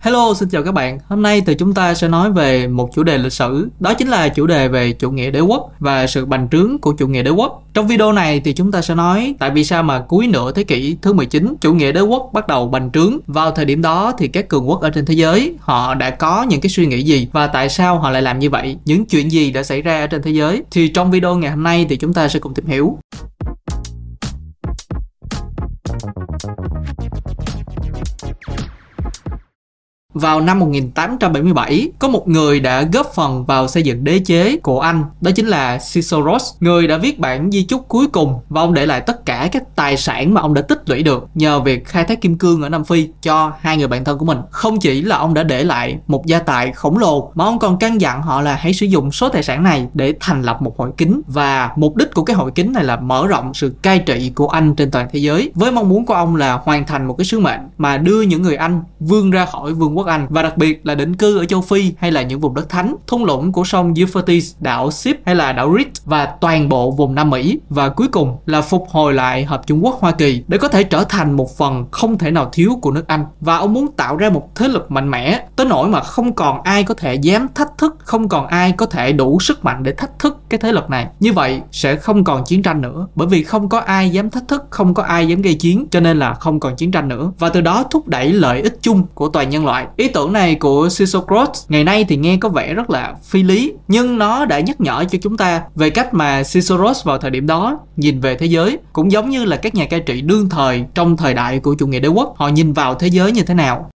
Hello, xin chào các bạn. Hôm nay thì chúng ta sẽ nói về một chủ đề lịch sử, đó chính là chủ đề về chủ nghĩa đế quốc và sự bành trướng của chủ nghĩa đế quốc. Trong video này thì chúng ta sẽ nói tại vì sao mà cuối nửa thế kỷ thứ 19, chủ nghĩa đế quốc bắt đầu bành trướng. Vào thời điểm đó thì các cường quốc ở trên thế giới họ đã có những cái suy nghĩ gì và tại sao họ lại làm như vậy, những chuyện gì đã xảy ra ở trên thế giới. Thì trong video ngày hôm nay thì chúng ta sẽ cùng tìm hiểu. Vào năm 1877, có một người đã góp phần vào xây dựng đế chế của Anh, đó chính là Ciceros, người đã viết bản di chúc cuối cùng và ông để lại tất cả các tài sản mà ông đã tích lũy được nhờ việc khai thác kim cương ở Nam Phi cho hai người bạn thân của mình. Không chỉ là ông đã để lại một gia tài khổng lồ mà ông còn căn dặn họ là hãy sử dụng số tài sản này để thành lập một hội kính và mục đích của cái hội kính này là mở rộng sự cai trị của Anh trên toàn thế giới với mong muốn của ông là hoàn thành một cái sứ mệnh mà đưa những người Anh vươn ra khỏi vương quốc anh và đặc biệt là định cư ở châu Phi hay là những vùng đất thánh, thung lũng của sông Euphrates, đảo Sip hay là đảo Rit và toàn bộ vùng Nam Mỹ và cuối cùng là phục hồi lại Hợp Trung Quốc Hoa Kỳ để có thể trở thành một phần không thể nào thiếu của nước Anh và ông muốn tạo ra một thế lực mạnh mẽ tới nỗi mà không còn ai có thể dám thách thức, không còn ai có thể đủ sức mạnh để thách thức cái thế lực này. Như vậy sẽ không còn chiến tranh nữa bởi vì không có ai dám thách thức, không có ai dám gây chiến cho nên là không còn chiến tranh nữa và từ đó thúc đẩy lợi ích chung của toàn nhân loại. Ý tưởng này của Sisocrates ngày nay thì nghe có vẻ rất là phi lý, nhưng nó đã nhắc nhở cho chúng ta về cách mà Ciceros vào thời điểm đó nhìn về thế giới, cũng giống như là các nhà cai trị đương thời trong thời đại của chủ nghĩa đế quốc, họ nhìn vào thế giới như thế nào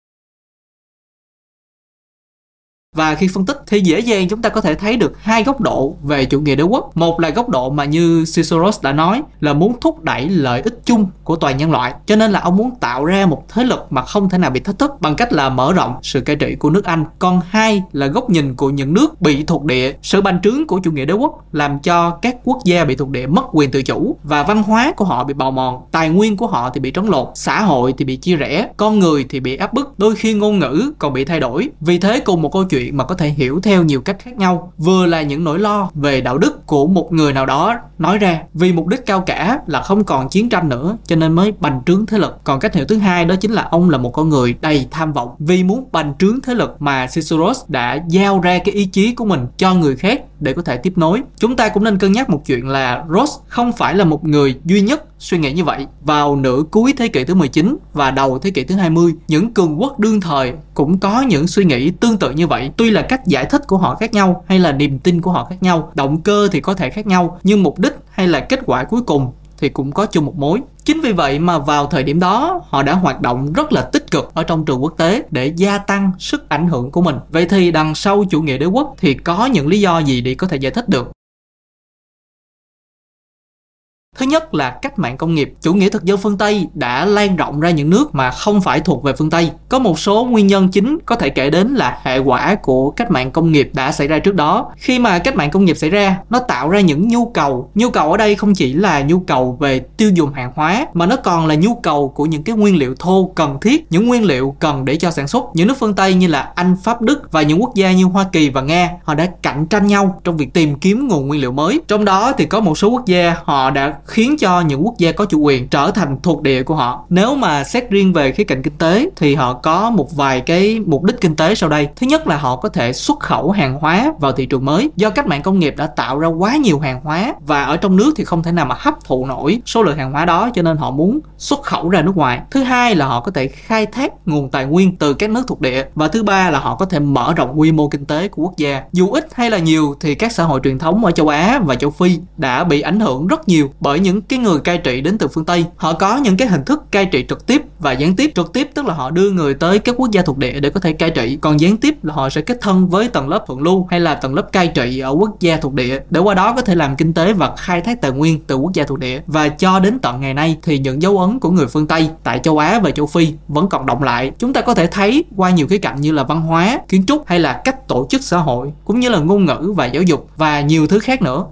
và khi phân tích thì dễ dàng chúng ta có thể thấy được hai góc độ về chủ nghĩa đế quốc. Một là góc độ mà như Ciceros đã nói là muốn thúc đẩy lợi ích chung của toàn nhân loại. Cho nên là ông muốn tạo ra một thế lực mà không thể nào bị thách thức bằng cách là mở rộng sự cai trị của nước Anh. Còn hai là góc nhìn của những nước bị thuộc địa. Sự bành trướng của chủ nghĩa đế quốc làm cho các quốc gia bị thuộc địa mất quyền tự chủ và văn hóa của họ bị bào mòn, tài nguyên của họ thì bị trấn lột, xã hội thì bị chia rẽ, con người thì bị áp bức, đôi khi ngôn ngữ còn bị thay đổi. Vì thế cùng một câu chuyện chuyện mà có thể hiểu theo nhiều cách khác nhau. Vừa là những nỗi lo về đạo đức của một người nào đó, nói ra, vì mục đích cao cả là không còn chiến tranh nữa, cho nên mới bành trướng thế lực. Còn cách hiểu thứ hai đó chính là ông là một con người đầy tham vọng. Vì muốn bành trướng thế lực mà Ciceros đã giao ra cái ý chí của mình cho người khác để có thể tiếp nối chúng ta cũng nên cân nhắc một chuyện là Ross không phải là một người duy nhất suy nghĩ như vậy. Vào nửa cuối thế kỷ thứ 19 và đầu thế kỷ thứ 20, những cường quốc đương thời cũng có những suy nghĩ tương tự như vậy. Tuy là cách giải thích của họ khác nhau hay là niềm tin của họ khác nhau, động cơ thì có thể khác nhau, nhưng mục đích hay là kết quả cuối cùng thì cũng có chung một mối. Chính vì vậy mà vào thời điểm đó, họ đã hoạt động rất là tích cực ở trong trường quốc tế để gia tăng sức ảnh hưởng của mình. Vậy thì đằng sau chủ nghĩa đế quốc thì có những lý do gì để có thể giải thích được? Thứ nhất là cách mạng công nghiệp. Chủ nghĩa thực dân phương Tây đã lan rộng ra những nước mà không phải thuộc về phương Tây. Có một số nguyên nhân chính có thể kể đến là hệ quả của cách mạng công nghiệp đã xảy ra trước đó. Khi mà cách mạng công nghiệp xảy ra, nó tạo ra những nhu cầu. Nhu cầu ở đây không chỉ là nhu cầu về tiêu dùng hàng hóa mà nó còn là nhu cầu của những cái nguyên liệu thô cần thiết, những nguyên liệu cần để cho sản xuất. Những nước phương Tây như là Anh, Pháp, Đức và những quốc gia như Hoa Kỳ và Nga, họ đã cạnh tranh nhau trong việc tìm kiếm nguồn nguyên liệu mới. Trong đó thì có một số quốc gia họ đã khiến cho những quốc gia có chủ quyền trở thành thuộc địa của họ. Nếu mà xét riêng về khía cạnh kinh tế, thì họ có một vài cái mục đích kinh tế sau đây. Thứ nhất là họ có thể xuất khẩu hàng hóa vào thị trường mới. Do cách mạng công nghiệp đã tạo ra quá nhiều hàng hóa và ở trong nước thì không thể nào mà hấp thụ nổi số lượng hàng hóa đó, cho nên họ muốn xuất khẩu ra nước ngoài. Thứ hai là họ có thể khai thác nguồn tài nguyên từ các nước thuộc địa. Và thứ ba là họ có thể mở rộng quy mô kinh tế của quốc gia. Dù ít hay là nhiều, thì các xã hội truyền thống ở châu Á và châu Phi đã bị ảnh hưởng rất nhiều bởi những cái người cai trị đến từ phương Tây. Họ có những cái hình thức cai trị trực tiếp và gián tiếp. Trực tiếp tức là họ đưa người tới các quốc gia thuộc địa để có thể cai trị. Còn gián tiếp là họ sẽ kết thân với tầng lớp thượng lưu hay là tầng lớp cai trị ở quốc gia thuộc địa để qua đó có thể làm kinh tế và khai thác tài nguyên từ quốc gia thuộc địa. Và cho đến tận ngày nay thì những dấu ấn của người phương Tây tại châu Á và châu Phi vẫn còn động lại. Chúng ta có thể thấy qua nhiều cái cạnh như là văn hóa, kiến trúc hay là cách tổ chức xã hội, cũng như là ngôn ngữ và giáo dục và nhiều thứ khác nữa.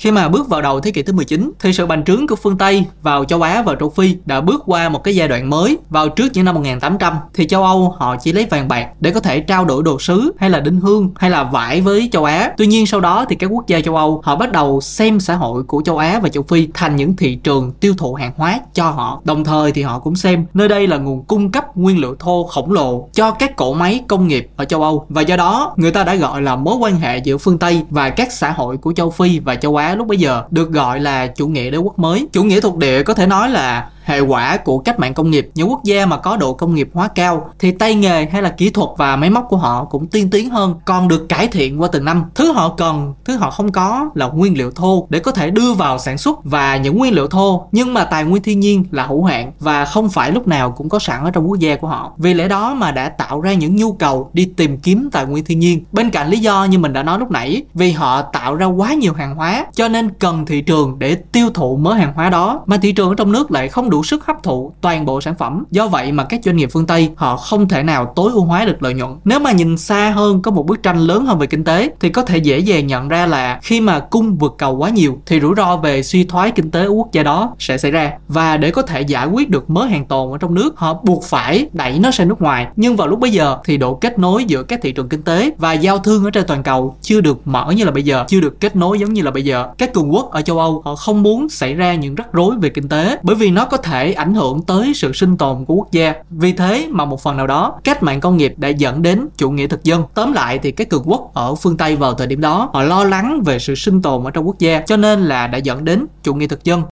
Khi mà bước vào đầu thế kỷ thứ 19 thì sự bành trướng của phương Tây vào châu Á và châu Phi đã bước qua một cái giai đoạn mới. Vào trước những năm 1800 thì châu Âu họ chỉ lấy vàng bạc để có thể trao đổi đồ sứ hay là đinh hương hay là vải với châu Á. Tuy nhiên sau đó thì các quốc gia châu Âu họ bắt đầu xem xã hội của châu Á và châu Phi thành những thị trường tiêu thụ hàng hóa cho họ. Đồng thời thì họ cũng xem nơi đây là nguồn cung cấp nguyên liệu thô khổng lồ cho các cỗ máy công nghiệp ở châu Âu và do đó, người ta đã gọi là mối quan hệ giữa phương Tây và các xã hội của châu Phi và châu Á lúc bấy giờ, được gọi là chủ nghĩa đế quốc mới. Chủ nghĩa thuộc địa có thể nói là hệ quả của cách mạng công nghiệp. Những quốc gia mà có độ công nghiệp hóa cao thì tay nghề hay là kỹ thuật và máy móc của họ cũng tiên tiến hơn, còn được cải thiện qua từng năm. Thứ họ cần, thứ họ không có là nguyên liệu thô để có thể đưa vào sản xuất và những nguyên liệu thô. Nhưng mà tài nguyên thiên nhiên là hữu hạn và không phải lúc nào cũng có sẵn ở trong quốc gia của họ. Vì lẽ đó mà đã tạo ra những nhu cầu đi tìm kiếm tài nguyên thiên nhiên. Bên cạnh lý do như mình đã nói lúc nãy, vì họ tạo ra quá nhiều hàng hóa, cho nên cần thị trường để tiêu thụ mớ hàng hóa đó. Mà thị trường ở trong nước lại không đủ đủ sức hấp thụ toàn bộ sản phẩm. Do vậy mà các doanh nghiệp phương tây, họ không thể nào tối ưu hóa được lợi nhuận. Nếu mà nhìn xa hơn có một bức tranh lớn hơn về kinh tế, thì có thể dễ dàng nhận ra là khi mà cung vượt cầu quá nhiều, thì rủi ro về suy thoái kinh tế ở quốc gia đó sẽ xảy ra. Và để có thể giải quyết được mớ hàng tồn ở trong nước, họ buộc phải đẩy nó sang nước ngoài. Nhưng vào lúc bây giờ, thì độ kết nối giữa các thị trường kinh tế và giao thương ở trên toàn cầu chưa được mở như là bây giờ, chưa được kết nối giống như là bây giờ. Các cường quốc ở châu âu, họ không muốn xảy ra những rắc rối về kinh tế bởi vì nó có thể ảnh hưởng tới sự sinh tồn của quốc gia. Vì thế mà một phần nào đó, cách mạng công nghiệp đã dẫn đến chủ nghĩa thực dân. Tóm lại thì các cường quốc ở phương tây vào thời điểm đó, họ lo lắng về sự sinh tồn ở trong quốc gia, cho nên là đã dẫn đến chủ nghĩa thực dân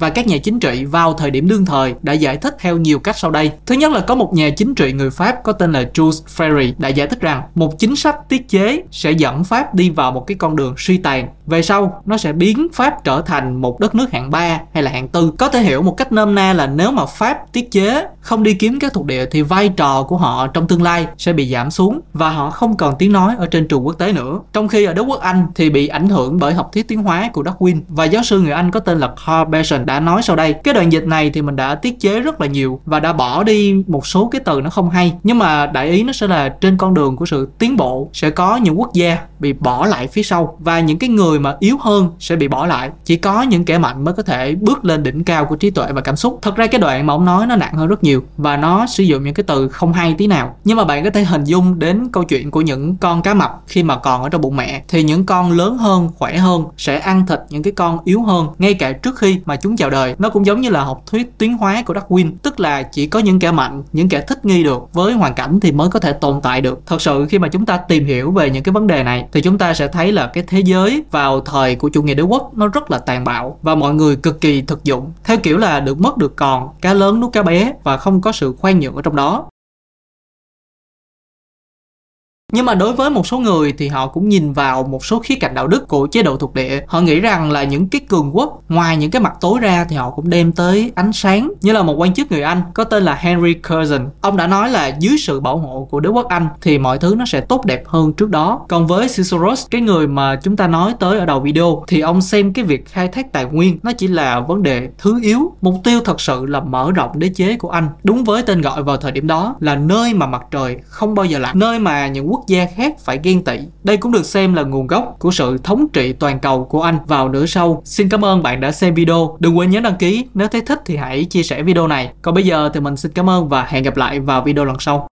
và các nhà chính trị vào thời điểm đương thời đã giải thích theo nhiều cách sau đây. Thứ nhất là có một nhà chính trị người Pháp có tên là Jules Ferry đã giải thích rằng một chính sách tiết chế sẽ dẫn Pháp đi vào một cái con đường suy tàn. Về sau, nó sẽ biến Pháp trở thành một đất nước hạng 3 hay là hạng tư. Có thể hiểu một cách nôm na là nếu mà Pháp tiết chế, không đi kiếm các thuộc địa thì vai trò của họ trong tương lai sẽ bị giảm xuống và họ không còn tiếng nói ở trên trường quốc tế nữa. Trong khi ở Đức quốc Anh thì bị ảnh hưởng bởi học thuyết tiến hóa của Darwin và giáo sư người Anh có tên là Carl Benson đã nói sau đây. Cái đoạn dịch này thì mình đã tiết chế rất là nhiều và đã bỏ đi một số cái từ nó không hay. Nhưng mà đại ý nó sẽ là trên con đường của sự tiến bộ sẽ có những quốc gia bị bỏ lại phía sau và những cái người mà yếu hơn sẽ bị bỏ lại. Chỉ có những kẻ mạnh mới có thể bước lên đỉnh cao của trí tuệ và cảm xúc. Thật ra cái đoạn mà ông nói nó nặng hơn rất nhiều nhiều và nó sử dụng những cái từ không hay tí nào. Nhưng mà bạn có thể hình dung đến câu chuyện của những con cá mập khi mà còn ở trong bụng mẹ, thì những con lớn hơn, khỏe hơn sẽ ăn thịt những cái con yếu hơn, ngay cả trước khi mà chúng chào đời. Nó cũng giống như là học thuyết tiến hóa của Darwin, tức là chỉ có những kẻ mạnh, những kẻ thích nghi được với hoàn cảnh thì mới có thể tồn tại được. Thật sự khi mà chúng ta tìm hiểu về những cái vấn đề này, thì chúng ta sẽ thấy là cái thế giới vào thời của chủ nghĩa đế quốc nó rất là tàn bạo và mọi người cực kỳ thực dụng. Theo kiểu là được mất được còn, cá lớn nuốt cá bé và không có sự khoan nhượng ở trong đó nhưng mà đối với một số người thì họ cũng nhìn vào một số khía cạnh đạo đức của chế độ thuộc địa. Họ nghĩ rằng là những cái cường quốc, ngoài những cái mặt tối ra thì họ cũng đem tới ánh sáng. Như là một quan chức người anh có tên là Henry Curzon. Ông đã nói là dưới sự bảo hộ của đế quốc anh thì mọi thứ nó sẽ tốt đẹp hơn trước đó. Còn với Ciceros cái người mà chúng ta nói tới ở đầu video, thì ông xem cái việc khai thác tài nguyên nó chỉ là vấn đề thứ yếu. Mục tiêu thật sự là mở rộng đế chế của anh. Đúng với tên gọi vào thời điểm đó là nơi mà mặt trời không bao giờ lặn. Nơi mà những quốc quốc gia khác phải ghen tị. Đây cũng được xem là nguồn gốc của sự thống trị toàn cầu của Anh vào nửa sau. Xin cảm ơn bạn đã xem video. Đừng quên nhớ đăng ký. Nếu thấy thích thì hãy chia sẻ video này. Còn bây giờ thì mình xin cảm ơn và hẹn gặp lại vào video lần sau.